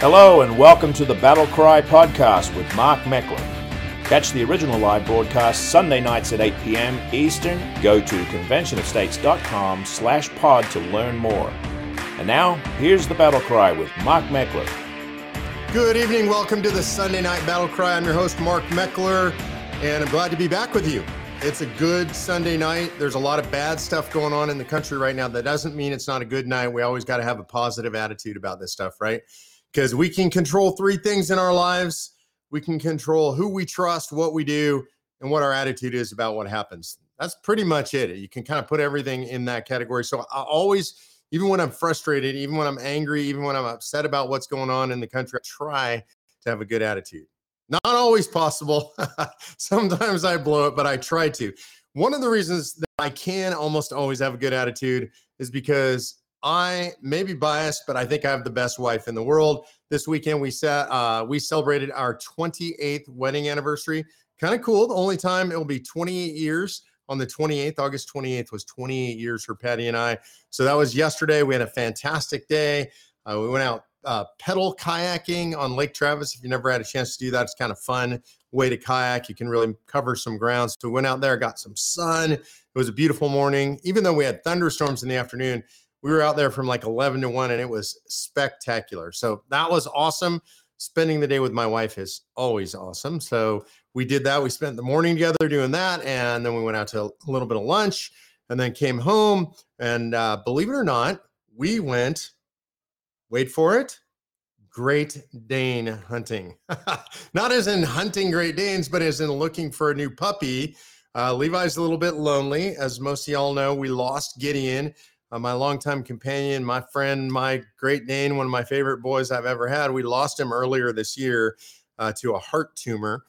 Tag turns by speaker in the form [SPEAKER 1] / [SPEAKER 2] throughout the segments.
[SPEAKER 1] Hello and welcome to the Battle Cry podcast with Mark Meckler. Catch the original live broadcast Sunday nights at 8 p.m. Eastern. Go to conventionofstates.com slash pod to learn more. And now, here's the Battle Cry with Mark Meckler.
[SPEAKER 2] Good evening. Welcome to the Sunday Night Battle Cry. I'm your host, Mark Meckler, and I'm glad to be back with you. It's a good Sunday night. There's a lot of bad stuff going on in the country right now. That doesn't mean it's not a good night. We always got to have a positive attitude about this stuff, right? Because we can control three things in our lives. We can control who we trust, what we do, and what our attitude is about what happens. That's pretty much it. You can kind of put everything in that category. So I always, even when I'm frustrated, even when I'm angry, even when I'm upset about what's going on in the country, I try to have a good attitude. Not always possible. Sometimes I blow it, but I try to. One of the reasons that I can almost always have a good attitude is because I may be biased, but I think I have the best wife in the world. This weekend we set uh, we celebrated our 28th wedding anniversary. Kind of cool. The only time it will be 28 years on the 28th. August 28th was 28 years for Patty and I. So that was yesterday. We had a fantastic day. Uh, we went out uh, pedal kayaking on Lake Travis. If you never had a chance to do that, it's kind of fun way to kayak. You can really cover some ground. So we went out there, got some sun. It was a beautiful morning. Even though we had thunderstorms in the afternoon, we were out there from like 11 to 1 and it was spectacular. So that was awesome. Spending the day with my wife is always awesome. So we did that. We spent the morning together doing that. And then we went out to a little bit of lunch and then came home. And uh, believe it or not, we went, wait for it, Great Dane hunting. not as in hunting Great Danes, but as in looking for a new puppy. Uh, Levi's a little bit lonely. As most of y'all know, we lost Gideon uh, my longtime companion, my friend, my Great Dane, one of my favorite boys I've ever had. We lost him earlier this year uh, to a heart tumor.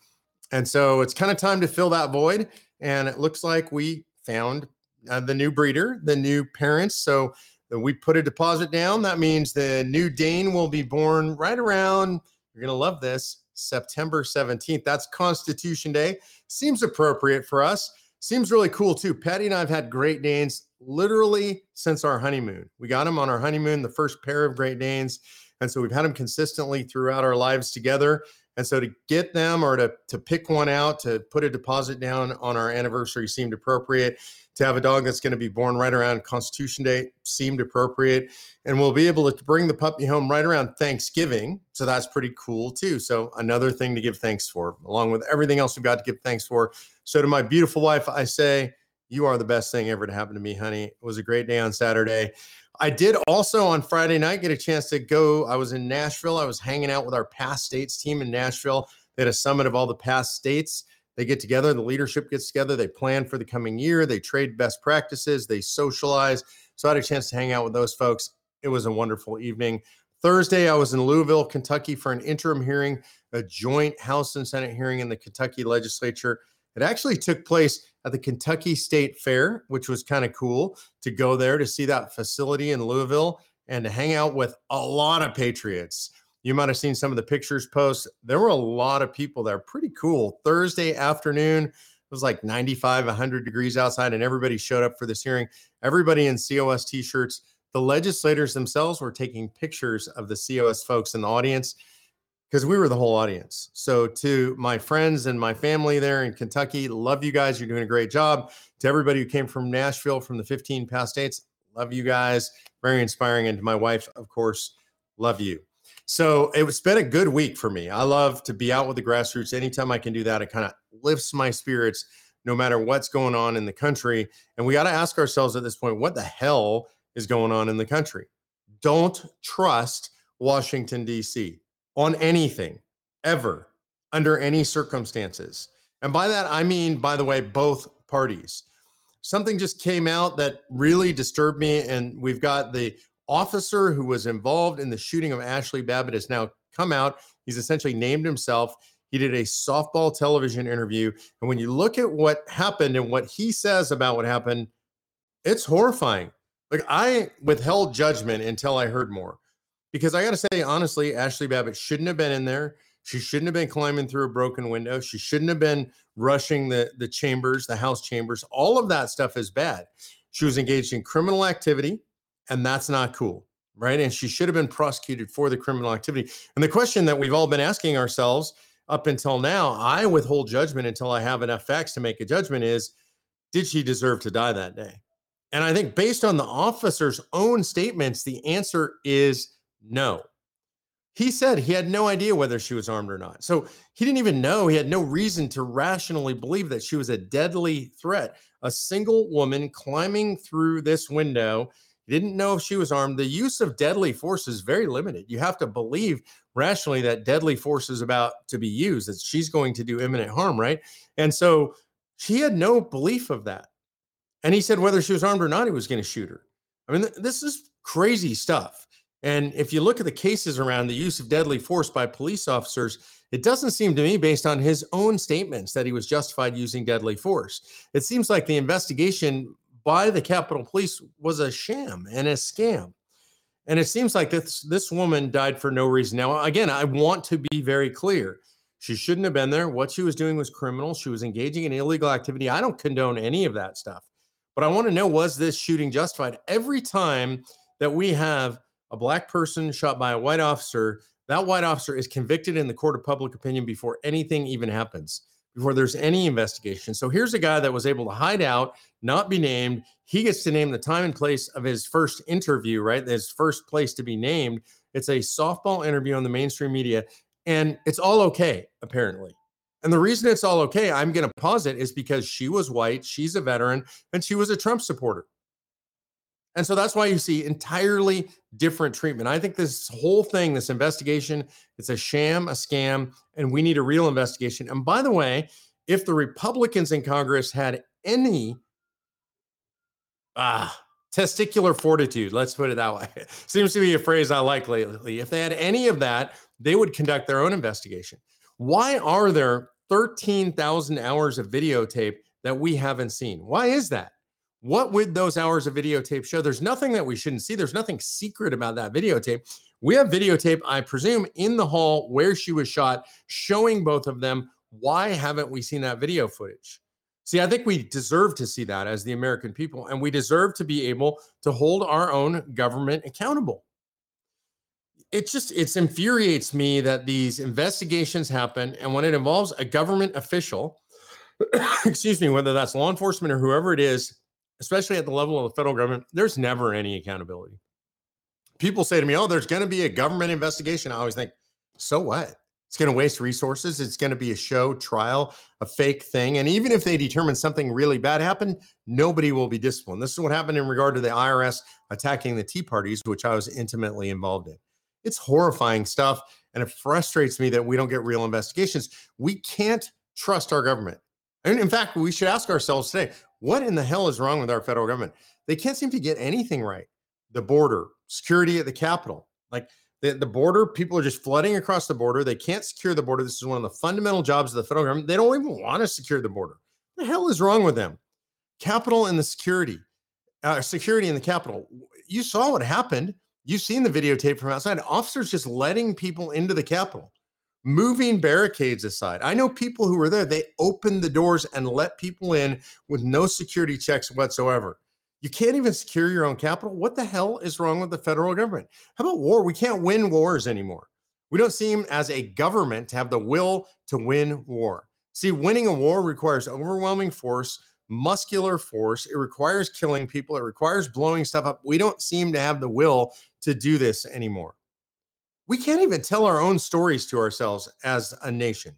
[SPEAKER 2] And so it's kind of time to fill that void. And it looks like we found uh, the new breeder, the new parents. So uh, we put a deposit down. That means the new Dane will be born right around, you're going to love this, September 17th. That's Constitution Day. Seems appropriate for us. Seems really cool too. Patty and I have had Great Danes literally since our honeymoon. We got them on our honeymoon, the first pair of Great Danes. And so we've had them consistently throughout our lives together. And so to get them or to, to pick one out, to put a deposit down on our anniversary seemed appropriate. To have a dog that's going to be born right around Constitution Day seemed appropriate. And we'll be able to bring the puppy home right around Thanksgiving. So that's pretty cool too. So another thing to give thanks for, along with everything else we've got to give thanks for. So to my beautiful wife, I say, you are the best thing ever to happen to me, honey. It was a great day on Saturday. I did also on Friday night get a chance to go. I was in Nashville. I was hanging out with our passed states team in Nashville. They had a summit of all the passed states. They get together, the leadership gets together, they plan for the coming year, they trade best practices, they socialize. So I had a chance to hang out with those folks. It was a wonderful evening. Thursday, I was in Louisville, Kentucky for an interim hearing, a joint House and Senate hearing in the Kentucky legislature. It actually took place at the Kentucky State Fair, which was kind of cool to go there to see that facility in Louisville and to hang out with a lot of Patriots. You might have seen some of the pictures posts. There were a lot of people there. Pretty cool. Thursday afternoon, it was like 95, 100 degrees outside, and everybody showed up for this hearing. Everybody in COS t shirts. The legislators themselves were taking pictures of the COS folks in the audience because we were the whole audience. So, to my friends and my family there in Kentucky, love you guys. You're doing a great job. To everybody who came from Nashville from the 15 passed states, love you guys. Very inspiring. And to my wife, of course, love you. So, it's been a good week for me. I love to be out with the grassroots. Anytime I can do that, it kind of lifts my spirits no matter what's going on in the country. And we got to ask ourselves at this point what the hell is going on in the country? Don't trust Washington, D.C on anything ever under any circumstances. And by that, I mean, by the way, both parties. Something just came out that really disturbed me. And we've got the officer who was involved in the shooting of Ashley Babbitt has now come out. He's essentially named himself. He did a softball television interview. And when you look at what happened and what he says about what happened, it's horrifying. Like I withheld judgment until I heard more because I got to say honestly, Ashley Babbitt shouldn't have been in there. She shouldn't have been climbing through a broken window. She shouldn't have been rushing the the chambers, the house chambers. All of that stuff is bad. She was engaged in criminal activity, and that's not cool. right? And she should have been prosecuted for the criminal activity. And the question that we've all been asking ourselves up until now, I withhold judgment until I have enough facts to make a judgment is did she deserve to die that day? And I think based on the officer's own statements, the answer is no. He said he had no idea whether she was armed or not. So he didn't even know, he had no reason to rationally believe that she was a deadly threat. A single woman climbing through this window. Didn't know if she was armed. The use of deadly force is very limited. You have to believe rationally that deadly force is about to be used, that she's going to do imminent harm, right? And so she had no belief of that. And he said whether she was armed or not, he was going to shoot her. I mean, th- this is crazy stuff. And if you look at the cases around the use of deadly force by police officers, it doesn't seem to me, based on his own statements, that he was justified using deadly force. It seems like the investigation by the Capitol Police was a sham and a scam. And it seems like this, this woman died for no reason. Now, again, I want to be very clear. She shouldn't have been there. What she was doing was criminal. She was engaging in illegal activity. I don't condone any of that stuff. But I want to know was this shooting justified? Every time that we have a black person shot by a white officer, that white officer is convicted in the court of public opinion before anything even happens, before there's any investigation. So here's a guy that was able to hide out, not be named. He gets to name the time and place of his first interview, right? His first place to be named. It's a softball interview on the mainstream media, and it's all okay, apparently. And the reason it's all okay, I'm going to pause it, is because she was white, she's a veteran, and she was a Trump supporter. And so that's why you see entirely different treatment. I think this whole thing, this investigation, it's a sham, a scam, and we need a real investigation. And by the way, if the Republicans in Congress had any ah, testicular fortitude, let's put it that way, seems to be a phrase I like lately. If they had any of that, they would conduct their own investigation. Why are there 13,000 hours of videotape that we haven't seen? Why is that? What would those hours of videotape show? There's nothing that we shouldn't see. There's nothing secret about that videotape. We have videotape, I presume, in the hall where she was shot, showing both of them. Why haven't we seen that video footage? See, I think we deserve to see that as the American people, and we deserve to be able to hold our own government accountable. It just it infuriates me that these investigations happen, and when it involves a government official, excuse me, whether that's law enforcement or whoever it is, especially at the level of the federal government, there's never any accountability. People say to me, Oh, there's going to be a government investigation. I always think, So what? It's going to waste resources. It's going to be a show, trial, a fake thing. And even if they determine something really bad happened, nobody will be disciplined. This is what happened in regard to the IRS attacking the Tea Parties, which I was intimately involved in. It's horrifying stuff. And it frustrates me that we don't get real investigations. We can't trust our government. And in fact, we should ask ourselves today what in the hell is wrong with our federal government? They can't seem to get anything right. The border, security at the Capitol, like the, the border, people are just flooding across the border. They can't secure the border. This is one of the fundamental jobs of the federal government. They don't even want to secure the border. What the hell is wrong with them? Capitol and the security, uh, security in the Capitol. You saw what happened. You've seen the videotape from outside. Officers just letting people into the Capitol moving barricades aside. I know people who were there, they opened the doors and let people in with no security checks whatsoever. You can't even secure your own capital. What the hell is wrong with the federal government? How about war? We can't win wars anymore. We don't seem as a government to have the will to win war. See, winning a war requires overwhelming force, muscular force. It requires killing people, it requires blowing stuff up. We don't seem to have the will to do this anymore we can't even tell our own stories to ourselves as a nation.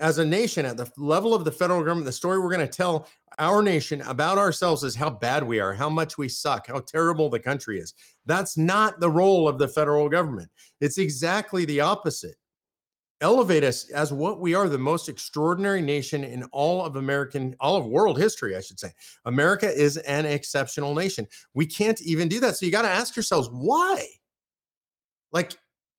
[SPEAKER 2] As a nation, at the level of the federal government, the story we're going to tell our nation about ourselves is how bad we are, how much we suck, how terrible the country is. That's not the role of the federal government. It's exactly the opposite. Elevate us as what we are the most extraordinary nation in all of American, all of world history, I should say. America is an exceptional nation. We can't even do that. So you got to ask yourselves why? Like,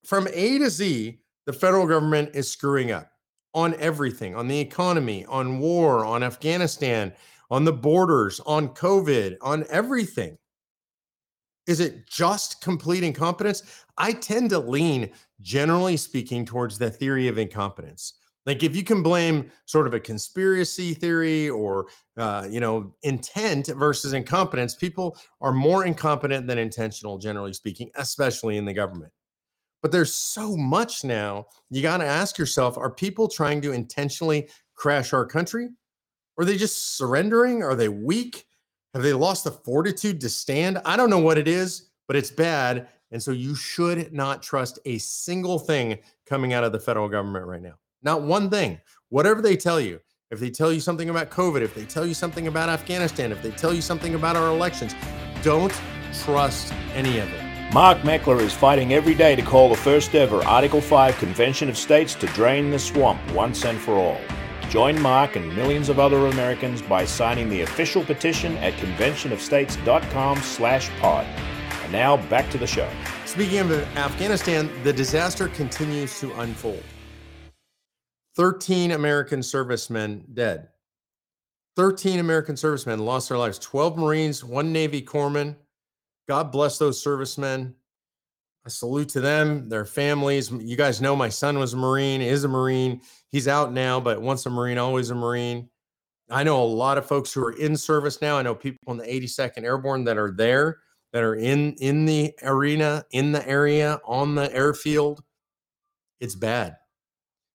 [SPEAKER 2] from A to Z, the federal government is screwing up on everything on the economy, on war, on Afghanistan, on the borders, on COVID, on everything. Is it just complete incompetence? I tend to lean, generally speaking, towards the theory of incompetence. Like if you can blame sort of a conspiracy theory or uh, you know intent versus incompetence, people are more incompetent than intentional, generally speaking, especially in the government. But there's so much now. You got to ask yourself: Are people trying to intentionally crash our country? Are they just surrendering? Are they weak? Have they lost the fortitude to stand? I don't know what it is, but it's bad. And so you should not trust a single thing coming out of the federal government right now. Not one thing. Whatever they tell you, if they tell you something about COVID, if they tell you something about Afghanistan, if they tell you something about our elections, don't trust any of it.
[SPEAKER 1] Mark Meckler is fighting every day to call the first ever Article 5 Convention of States to drain the swamp once and for all. Join Mark and millions of other Americans by signing the official petition at conventionofstates.com slash pod. And now back to the show.
[SPEAKER 2] Speaking of Afghanistan, the disaster continues to unfold. 13 American servicemen dead. 13 American servicemen lost their lives. 12 Marines, one Navy corpsman. God bless those servicemen. I salute to them, their families. You guys know my son was a Marine, is a Marine. He's out now, but once a Marine, always a Marine. I know a lot of folks who are in service now. I know people in the 82nd Airborne that are there, that are in in the arena, in the area, on the airfield. It's bad.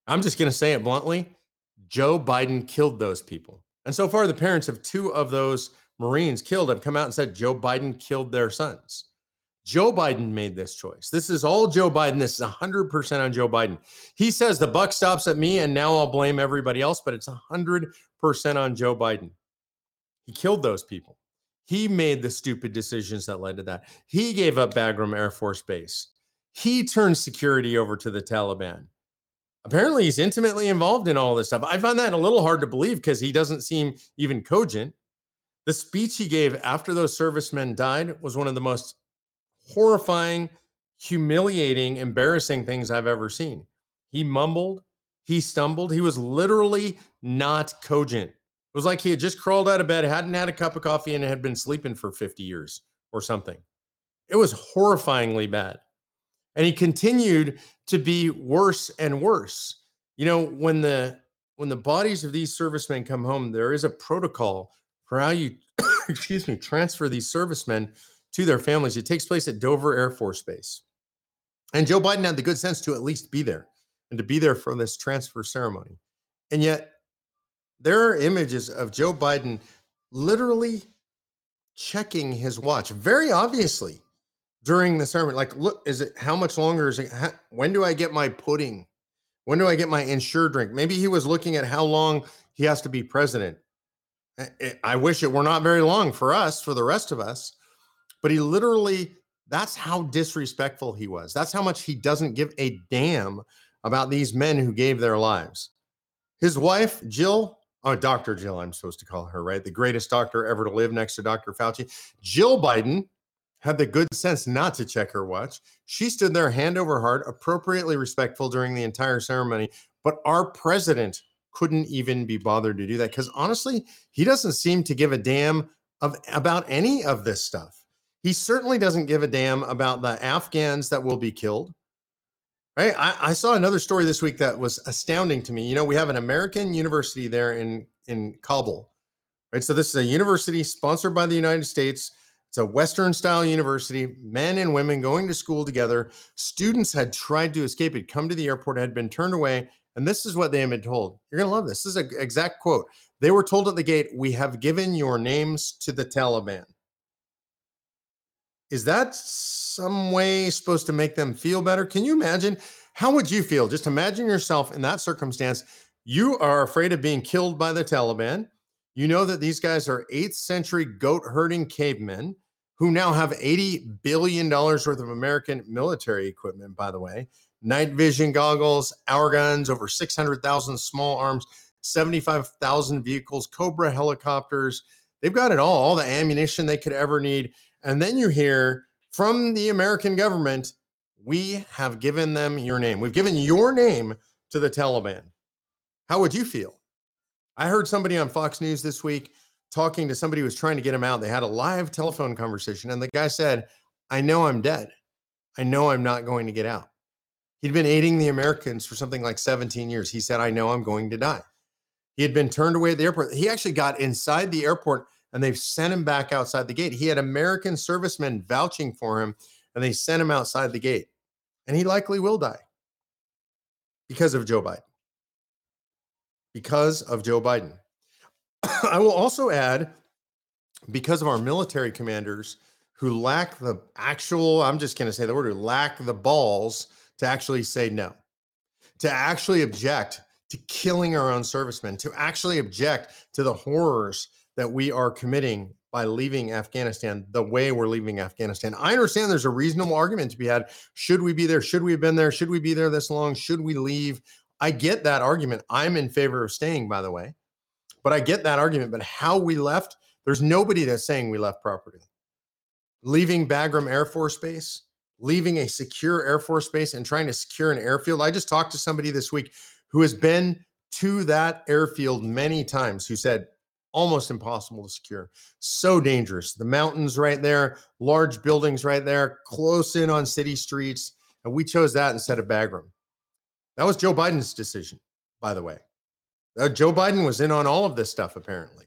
[SPEAKER 2] I'm just going to say it bluntly. Joe Biden killed those people. And so far, the parents of two of those Marines killed have come out and said Joe Biden killed their sons. Joe Biden made this choice. This is all Joe Biden. This is 100% on Joe Biden. He says the buck stops at me and now I'll blame everybody else, but it's 100% on Joe Biden. He killed those people. He made the stupid decisions that led to that. He gave up Bagram Air Force Base. He turned security over to the Taliban. Apparently, he's intimately involved in all this stuff. I find that a little hard to believe because he doesn't seem even cogent. The speech he gave after those servicemen died was one of the most horrifying, humiliating, embarrassing things I've ever seen. He mumbled, he stumbled, he was literally not cogent. It was like he had just crawled out of bed, hadn't had a cup of coffee, and had been sleeping for 50 years or something. It was horrifyingly bad. And he continued to be worse and worse. You know, when the when the bodies of these servicemen come home, there is a protocol for how you excuse me, transfer these servicemen to their families. It takes place at Dover Air Force Base. And Joe Biden had the good sense to at least be there and to be there for this transfer ceremony. And yet, there are images of Joe Biden literally checking his watch very obviously during the ceremony. Like, look, is it how much longer is it? How, when do I get my pudding? When do I get my Ensure drink? Maybe he was looking at how long he has to be president. Eh, eh, I wish it were not very long for us, for the rest of us. But he literally, that's how disrespectful he was. That's how much he doesn't give a damn about these men who gave their lives. His wife, Jill, oh, Dr. Jill, I'm supposed to call her, right? The greatest doctor ever to live next to Dr. Fauci. Jill Biden had the good sense not to check her watch. She stood there hand over heart, appropriately respectful during the entire ceremony. But our president couldn't even be bothered to do that because honestly, he doesn't seem to give a damn of about any of this stuff. He certainly doesn't give a damn about the Afghans that will be killed. Right? I, I saw another story this week that was astounding to me. You know, we have an American university there in in Kabul. Right. So this is a university sponsored by the United States. It's a Western style university, men and women going to school together. Students had tried to escape, had come to the airport, had been turned away. And this is what they have been told. You're going to love this. This is an exact quote. They were told at the gate, We have given your names to the Taliban. Is that some way supposed to make them feel better? Can you imagine? How would you feel? Just imagine yourself in that circumstance. You are afraid of being killed by the Taliban. You know that these guys are 8th century goat herding cavemen who now have $80 billion worth of American military equipment, by the way night vision goggles, our guns, over 600,000 small arms, 75,000 vehicles, Cobra helicopters. They've got it all, all the ammunition they could ever need. And then you hear from the American government, we have given them your name. We've given your name to the Taliban. How would you feel? I heard somebody on Fox News this week talking to somebody who was trying to get him out. They had a live telephone conversation, and the guy said, I know I'm dead. I know I'm not going to get out. He'd been aiding the Americans for something like 17 years. He said, I know I'm going to die. He had been turned away at the airport. He actually got inside the airport and they've sent him back outside the gate. He had American servicemen vouching for him and they sent him outside the gate. And he likely will die because of Joe Biden. Because of Joe Biden. I will also add because of our military commanders who lack the actual, I'm just going to say the word, who lack the balls to actually say no, to actually object to killing our own servicemen, to actually object to the horrors that we are committing by leaving Afghanistan the way we're leaving Afghanistan. I understand there's a reasonable argument to be had. Should we be there? Should we have been there? Should we be there this long? Should we leave? I get that argument. I'm in favor of staying, by the way, but I get that argument. But how we left, there's nobody that's saying we left properly. Leaving Bagram Air Force Base, leaving a secure Air Force Base and trying to secure an airfield. I just talked to somebody this week who has been to that airfield many times who said, almost impossible to secure. So dangerous. The mountains right there, large buildings right there, close in on city streets. And we chose that instead of Bagram. That was Joe Biden's decision, by the way. Uh, Joe Biden was in on all of this stuff, apparently.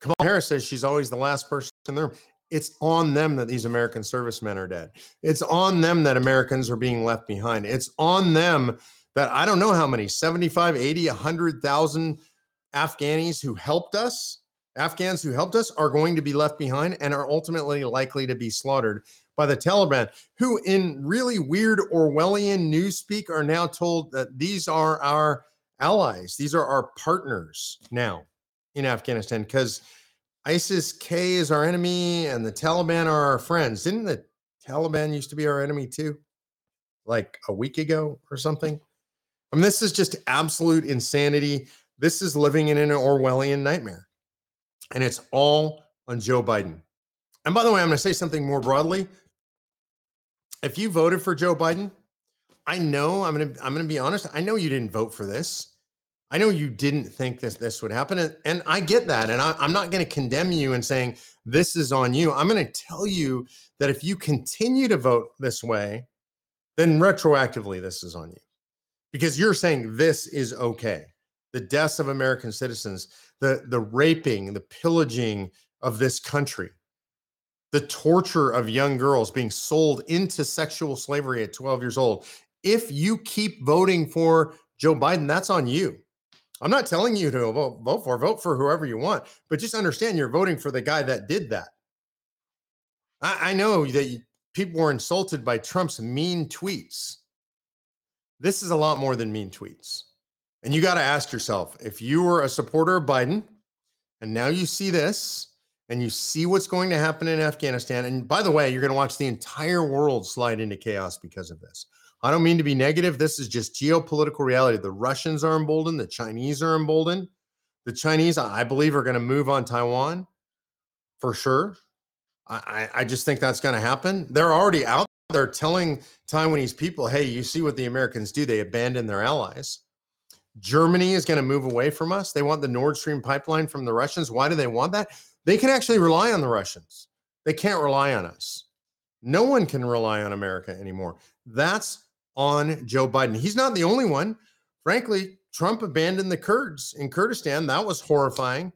[SPEAKER 2] Kamala Harris says she's always the last person in the room. It's on them that these American servicemen are dead. It's on them that Americans are being left behind. It's on them that I don't know how many 75, 80, 100,000 Afghanis who helped us Afghans who helped us are going to be left behind and are ultimately likely to be slaughtered by the Taliban, who, in really weird Orwellian newspeak, are now told that these are our allies. These are our partners now in Afghanistan because ISIS K is our enemy and the Taliban are our friends. Didn't the Taliban used to be our enemy too? Like a week ago or something? I mean, this is just absolute insanity. This is living in an Orwellian nightmare and it's all on Joe Biden. And by the way, I'm going to say something more broadly. If you voted for Joe Biden, I know I'm going to I'm going to be honest. I know you didn't vote for this. I know you didn't think this this would happen, and, and I get that. And I, I'm not going to condemn you and saying this is on you. I'm going to tell you that if you continue to vote this way, then retroactively this is on you, because you're saying this is okay. The deaths of American citizens the the raping, the pillaging of this country, the torture of young girls being sold into sexual slavery at 12 years old. If you keep voting for Joe Biden, that's on you. I'm not telling you to vote, vote for, vote for whoever you want, but just understand you're voting for the guy that did that. I, I know that people were insulted by Trump's mean tweets. This is a lot more than mean tweets. And you got to ask yourself if you were a supporter of Biden and now you see this and you see what's going to happen in Afghanistan. And by the way, you're going to watch the entire world slide into chaos because of this. I don't mean to be negative. This is just geopolitical reality. The Russians are emboldened, the Chinese are emboldened. The Chinese, I believe, are going to move on Taiwan for sure. I, I just think that's going to happen. They're already out there telling Taiwanese people, hey, you see what the Americans do. They abandon their allies. Germany is going to move away from us. They want the Nord Stream pipeline from the Russians. Why do they want that? They can actually rely on the Russians. They can't rely on us. No one can rely on America anymore. That's on Joe Biden. He's not the only one. Frankly, Trump abandoned the Kurds in Kurdistan. That was horrifying.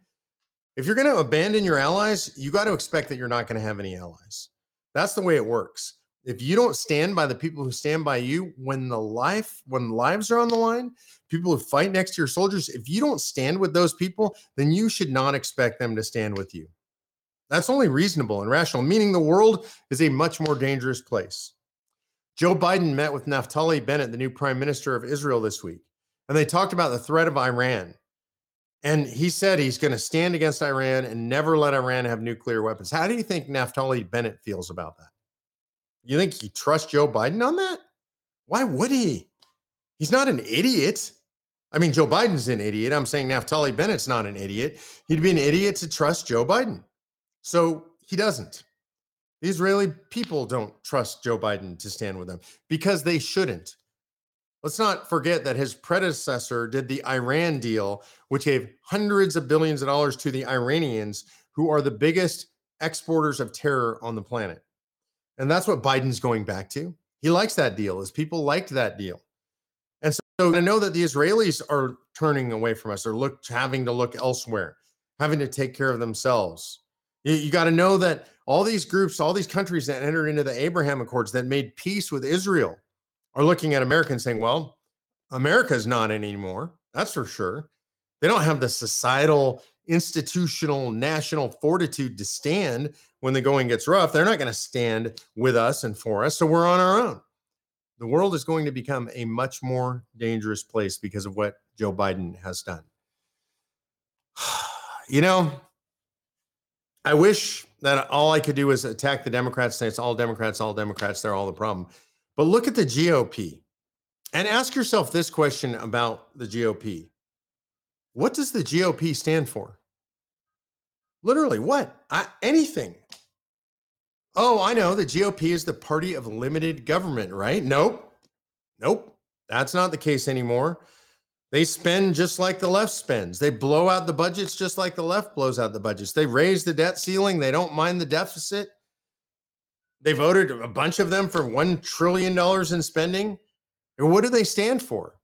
[SPEAKER 2] If you're going to abandon your allies, you got to expect that you're not going to have any allies. That's the way it works. If you don't stand by the people who stand by you when the life when lives are on the line, people who fight next to your soldiers, if you don't stand with those people, then you should not expect them to stand with you. That's only reasonable and rational, meaning the world is a much more dangerous place. Joe Biden met with Naftali Bennett, the new prime minister of Israel, this week, and they talked about the threat of Iran. And he said he's going to stand against Iran and never let Iran have nuclear weapons. How do you think Naftali Bennett feels about that? You think he trusts Joe Biden on that? Why would he? He's not an idiot. I mean, Joe Biden's an idiot. I'm saying Naftali Bennett's not an idiot. He'd be an idiot to trust Joe Biden. So he doesn't. The Israeli people don't trust Joe Biden to stand with them because they shouldn't. Let's not forget that his predecessor did the Iran deal, which gave hundreds of billions of dollars to the Iranians, who are the biggest exporters of terror on the planet. And that's what Biden's going back to. He likes that deal, as people liked that deal. And so I know that the Israelis are turning away from us or look having to look elsewhere, having to take care of themselves. You, you got to know that all these groups, all these countries that entered into the Abraham Accords that made peace with Israel are looking at America and saying, well, America's not anymore. That's for sure. They don't have the societal, institutional, national fortitude to stand when the going gets rough. They're not going to stand with us and for us. So we're on our own. The world is going to become a much more dangerous place because of what Joe Biden has done. You know, I wish that all I could do was attack the Democrats, say it's all Democrats, all Democrats, they're all the problem. But look at the GOP and ask yourself this question about the GOP What does the GOP stand for? Literally, what? I, anything. Oh, I know. The GOP is the party of limited government, right? Nope. Nope. That's not the case anymore. They spend just like the left spends. They blow out the budgets just like the left blows out the budgets. They raise the debt ceiling. They don't mind the deficit. They voted a bunch of them for $1 trillion in spending. And what do they stand for?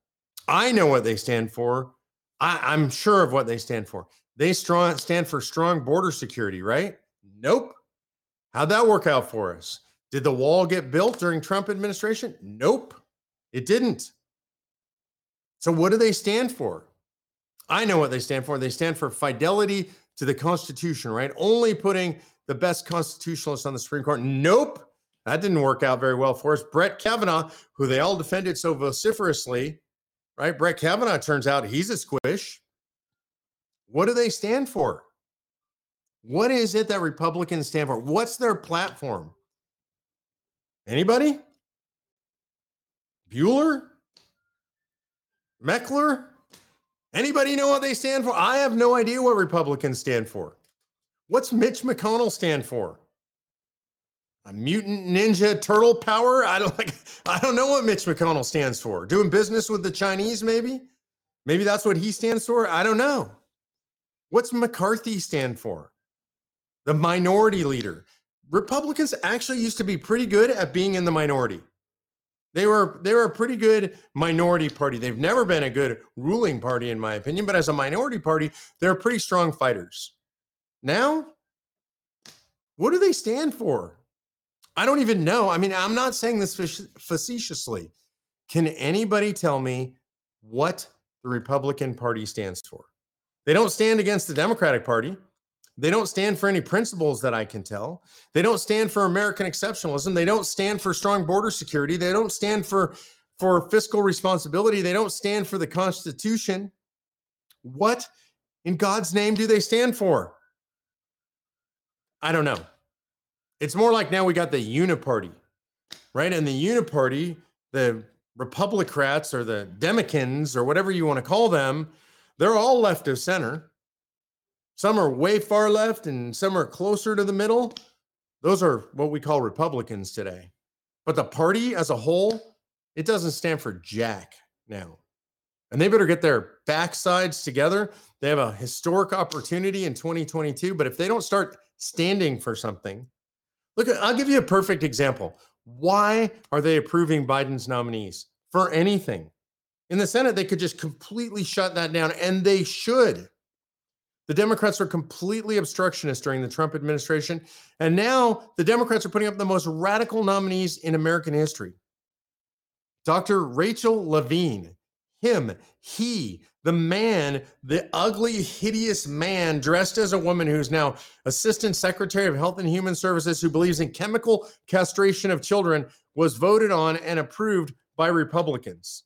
[SPEAKER 2] I know what they stand for. I, am sure of what they stand for. They strong, stand for strong border security, right? Nope. How'd that work out for us? Did the wall get built during Trump administration? Nope. It didn't. So, what do they stand for? I know what they stand for. They stand for fidelity to the Constitution, right? Only putting the best constitutionalists on the Supreme Court. Nope. That didn't work out very well for us. Brett Kavanaugh, who they all defended so vociferously, right? Brett Kavanaugh turns out he's a squish. What do they stand for? What is it that Republicans stand for? What's their platform? Anybody? Bueller? Meckler? Anybody know what they stand for? I have no idea what Republicans stand for. What's Mitch McConnell stand for? A mutant ninja turtle power? I don't like I don't know what Mitch McConnell stands for. Doing business with the Chinese maybe? Maybe that's what he stands for? I don't know. What's McCarthy stand for? The minority leader. Republicans actually used to be pretty good at being in the minority. They were they were a pretty good minority party. They've never been a good ruling party, in my opinion, but as a minority party, they're pretty strong fighters. Now, what do they stand for? I don't even know. I mean, I'm not saying this facetiously. Can anybody tell me what the Republican Party stands for? They don't stand against the Democratic Party. They don't stand for any principles that I can tell. They don't stand for American exceptionalism. They don't stand for strong border security. They don't stand for for fiscal responsibility. They don't stand for the Constitution. What in God's name do they stand for? I don't know. It's more like now we got the uniparty, right? And the uniparty, the Republicrats or the Democans or whatever you want to call them, they're all left of center. Some are way far left and some are closer to the middle. Those are what we call Republicans today. But the party as a whole, it doesn't stand for jack now. And they better get their backsides together. They have a historic opportunity in 2022. But if they don't start standing for something, look, I'll give you a perfect example. Why are they approving Biden's nominees for anything? In the Senate, they could just completely shut that down, and they should. The Democrats were completely obstructionist during the Trump administration. And now the Democrats are putting up the most radical nominees in American history. Dr. Rachel Levine, him, he, the man, the ugly, hideous man dressed as a woman who's now Assistant Secretary of Health and Human Services, who believes in chemical castration of children, was voted on and approved by Republicans.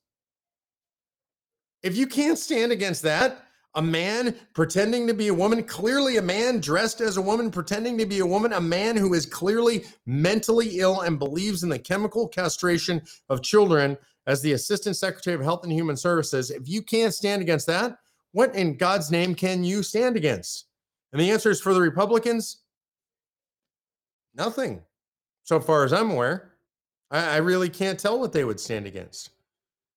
[SPEAKER 2] If you can't stand against that, a man pretending to be a woman, clearly a man dressed as a woman pretending to be a woman, a man who is clearly mentally ill and believes in the chemical castration of children as the Assistant Secretary of Health and Human Services. If you can't stand against that, what in God's name can you stand against? And the answer is for the Republicans nothing, so far as I'm aware. I, I really can't tell what they would stand against.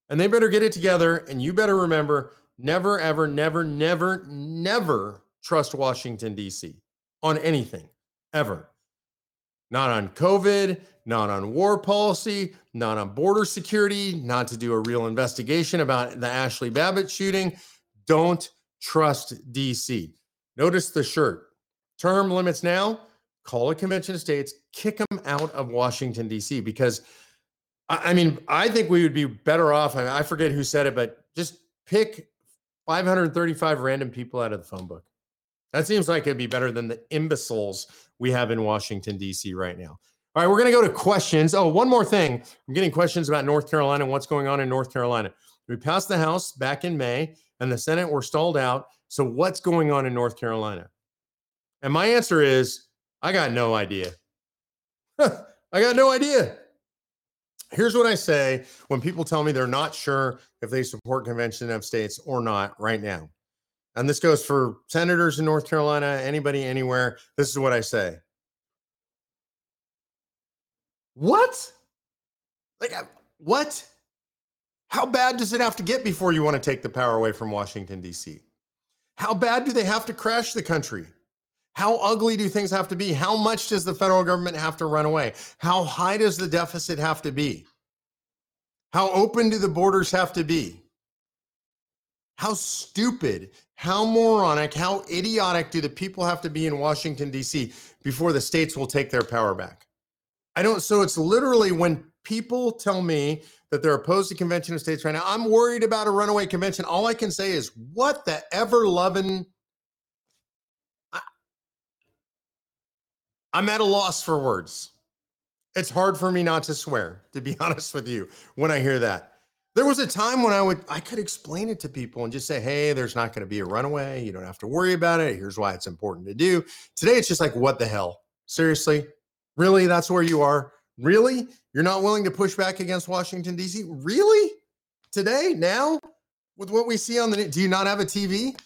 [SPEAKER 2] And they better get it together. And you better remember Never, ever, never, never, never trust Washington, D.C. on anything, ever. Not on COVID, not on war policy, not on border security, not to do a real investigation about the Ashley Babbitt shooting. Don't trust DC. Notice the shirt. Term limits now. Call a convention of states, kick them out of Washington, D.C. Because, I, mean, I think we would be better off. I forget who said it, but just pick 535 random people out of the phone book. That seems like it'd be better than the imbeciles we have in Washington, D.C. right now. All right, we're going to go to questions. Oh, one more thing. I'm getting questions about North Carolina and what's going on in North Carolina. We passed the House back in May, and the Senate were stalled out. So, what's going on in North Carolina? And my answer is I got no idea. I got no idea. Here's what I say when people tell me they're not sure if they support Convention of States or not right now. And this goes for senators in North Carolina, anybody, anywhere. This is what I say. What? Like, uh, what? How bad does it have to get before you want to take the power away from Washington, D.C.? How bad do they have to crash the country? How ugly do things have to be? How much does the federal government have to run away? How high does the deficit have to be? How open do the borders have to be? How stupid, how moronic, how idiotic do the people have to be in Washington, D.C. before the states will take their power back? I don't, so it's literally when people tell me that they're opposed to convention of states right now, I'm worried about a runaway convention. All I can say is, what the ever loving I'm at a loss for words. It's hard for me not to swear, to be honest with you, when I hear that. There was a time when I would I could explain it to people and just say, "Hey, there's not going to be a runaway. You don't have to worry about it. Here's why it's important to do." Today it's just like, "What the hell? Seriously? Really? That's where you are? Really? You're not willing to push back against Washington D.C.? Really? Today? Now? With what we see on the do you not have a TV?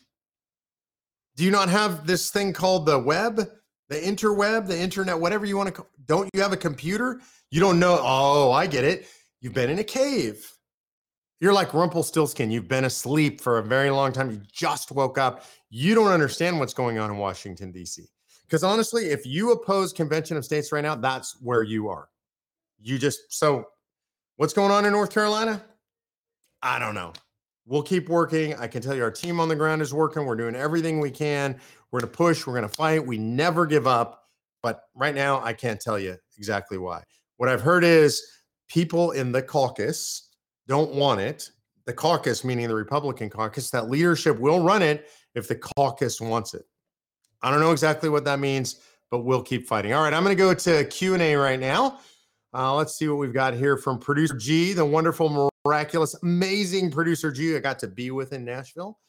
[SPEAKER 2] Do you not have this thing called the web? The interweb, the internet, whatever you want to don't you have a computer? You don't know. Oh, I get it. You've been in a cave. You're like Rumpelstiltskin. You've been asleep for a very long time. You just woke up. You don't understand what's going on in Washington, D.C. Because honestly, if you oppose Convention of States right now, that's where you are. You just, so what's going on in North Carolina? I don't know. We'll keep working. I can tell you our team on the ground is working. We're doing everything we can. We're going to push. We're going to fight. We never give up. But right now, I can't tell you exactly why. What I've heard is people in the caucus don't want it. The caucus, meaning the Republican caucus, that leadership will run it if the caucus wants it. I don't know exactly what that means, but we'll keep fighting. All right, I'm going to go to Q and A right now. Uh, let's see what we've got here from producer G, the wonderful, miraculous, amazing producer G I got to be with in Nashville.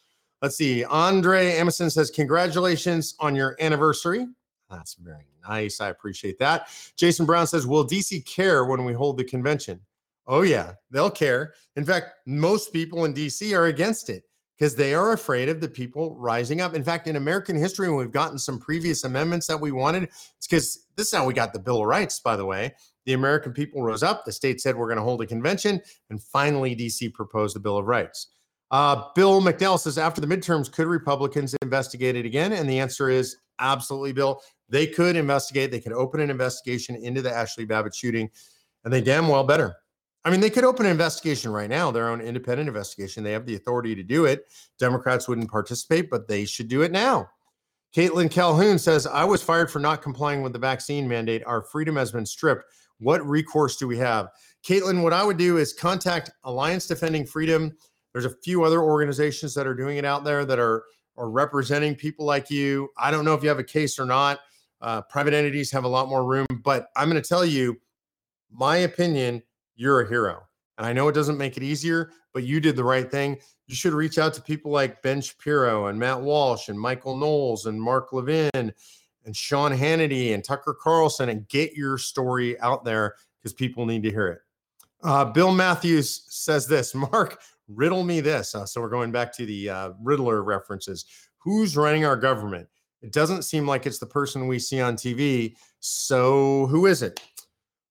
[SPEAKER 2] Let's see. Andre Emerson says, Congratulations on your anniversary. That's very nice. I appreciate that. Jason Brown says, Will DC care when we hold the convention? Oh, yeah, they'll care. In fact, most people in DC are against it because they are afraid of the people rising up. In fact, in American history, when we've gotten some previous amendments that we wanted, it's because this is how we got the Bill of Rights, by the way. The American people rose up. The state said, We're going to hold a convention. And finally, DC proposed the Bill of Rights. Uh, Bill McNeil says, After the midterms, could Republicans investigate it again? And the answer is absolutely, Bill. They could investigate. They could open an investigation into the Ashley Babbitt shooting, and they damn well better. I mean, they could open an investigation right now, their own independent investigation. They have the authority to do it. Democrats wouldn't participate, but they should do it now. Caitlin Calhoun says, I was fired for not complying with the vaccine mandate. Our freedom has been stripped. What recourse do we have? Caitlin, what I would do is contact Alliance Defending Freedom. There's a few other organizations that are doing it out there that are, are representing people like you. I don't know if you have a case or not. Uh, private entities have a lot more room, but I'm going to tell you my opinion you're a hero. And I know it doesn't make it easier, but you did the right thing. You should reach out to people like Ben Shapiro and Matt Walsh and Michael Knowles and Mark Levin and Sean Hannity and Tucker Carlson and get your story out there because people need to hear it. Uh, Bill Matthews says this Mark, riddle me this. Uh, so we're going back to the uh, Riddler references. Who's running our government? It doesn't seem like it's the person we see on TV. So who is it?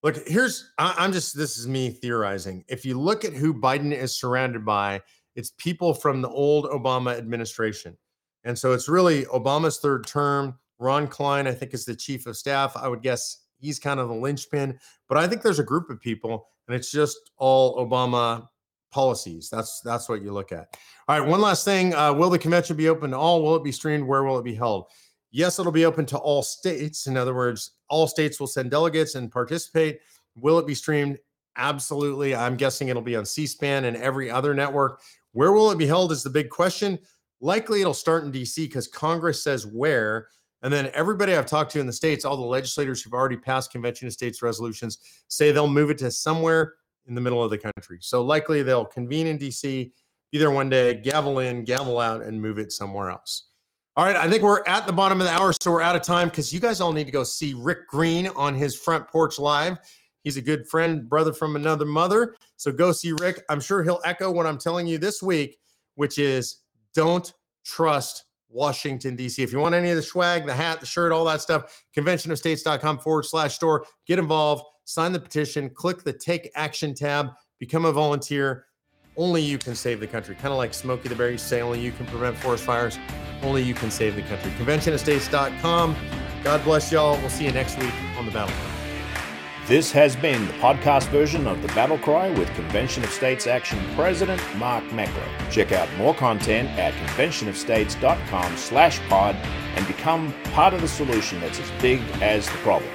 [SPEAKER 2] Look, here's I, am just this is me theorizing. If you look at who Biden is surrounded by, it's people from the old Obama administration. And so it's really Obama's third term. Ron Klain, I think, is the chief of staff. I would guess he's kind of the linchpin. But I think there's a group of people, and it's just all Obama policies. That's that's what you look at. All right, one last thing: uh, Will the convention be open to all? Will it be streamed? Where will it be held? Yes, it'll be open to all states. In other words, all states will send delegates and participate. Will it be streamed? Absolutely. I'm guessing it'll be on C-SPAN and every other network. Where will it be held is the big question. Likely it'll start in DC because Congress says where. And then everybody I've talked to in the states, all the legislators who've already passed convention of states resolutions, say they'll move it to somewhere in the middle of the country. So likely they'll convene in DC, be there one day, gavel in, gavel out, and move it somewhere else. All right, I think we're at the bottom of the hour, so we're out of time because you guys all need to go see Rick Green on his front porch live. He's a good friend, brother from another mother. So go see Rick. I'm sure he'll echo what I'm telling you this week, which is don't trust Washington, D.C. If you want any of the swag, the hat, the shirt, all that stuff, conventionofstates.com forward slash store, get involved sign the petition, click the take action tab, become a volunteer. Only you can save the country. Kind of like Smokey the Bear say, only you can prevent forest fires. Only you can save the country. ConventionOfStates.com. God bless y'all. We'll see you next week on the Battle Cry.
[SPEAKER 1] This has been the podcast version of the Battle Cry with Convention of States Action President Mark Meckler. Check out more content at conventionofstates.com slash pod and become part of the solution that's as big as the problem.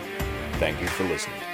[SPEAKER 1] Thank you for listening.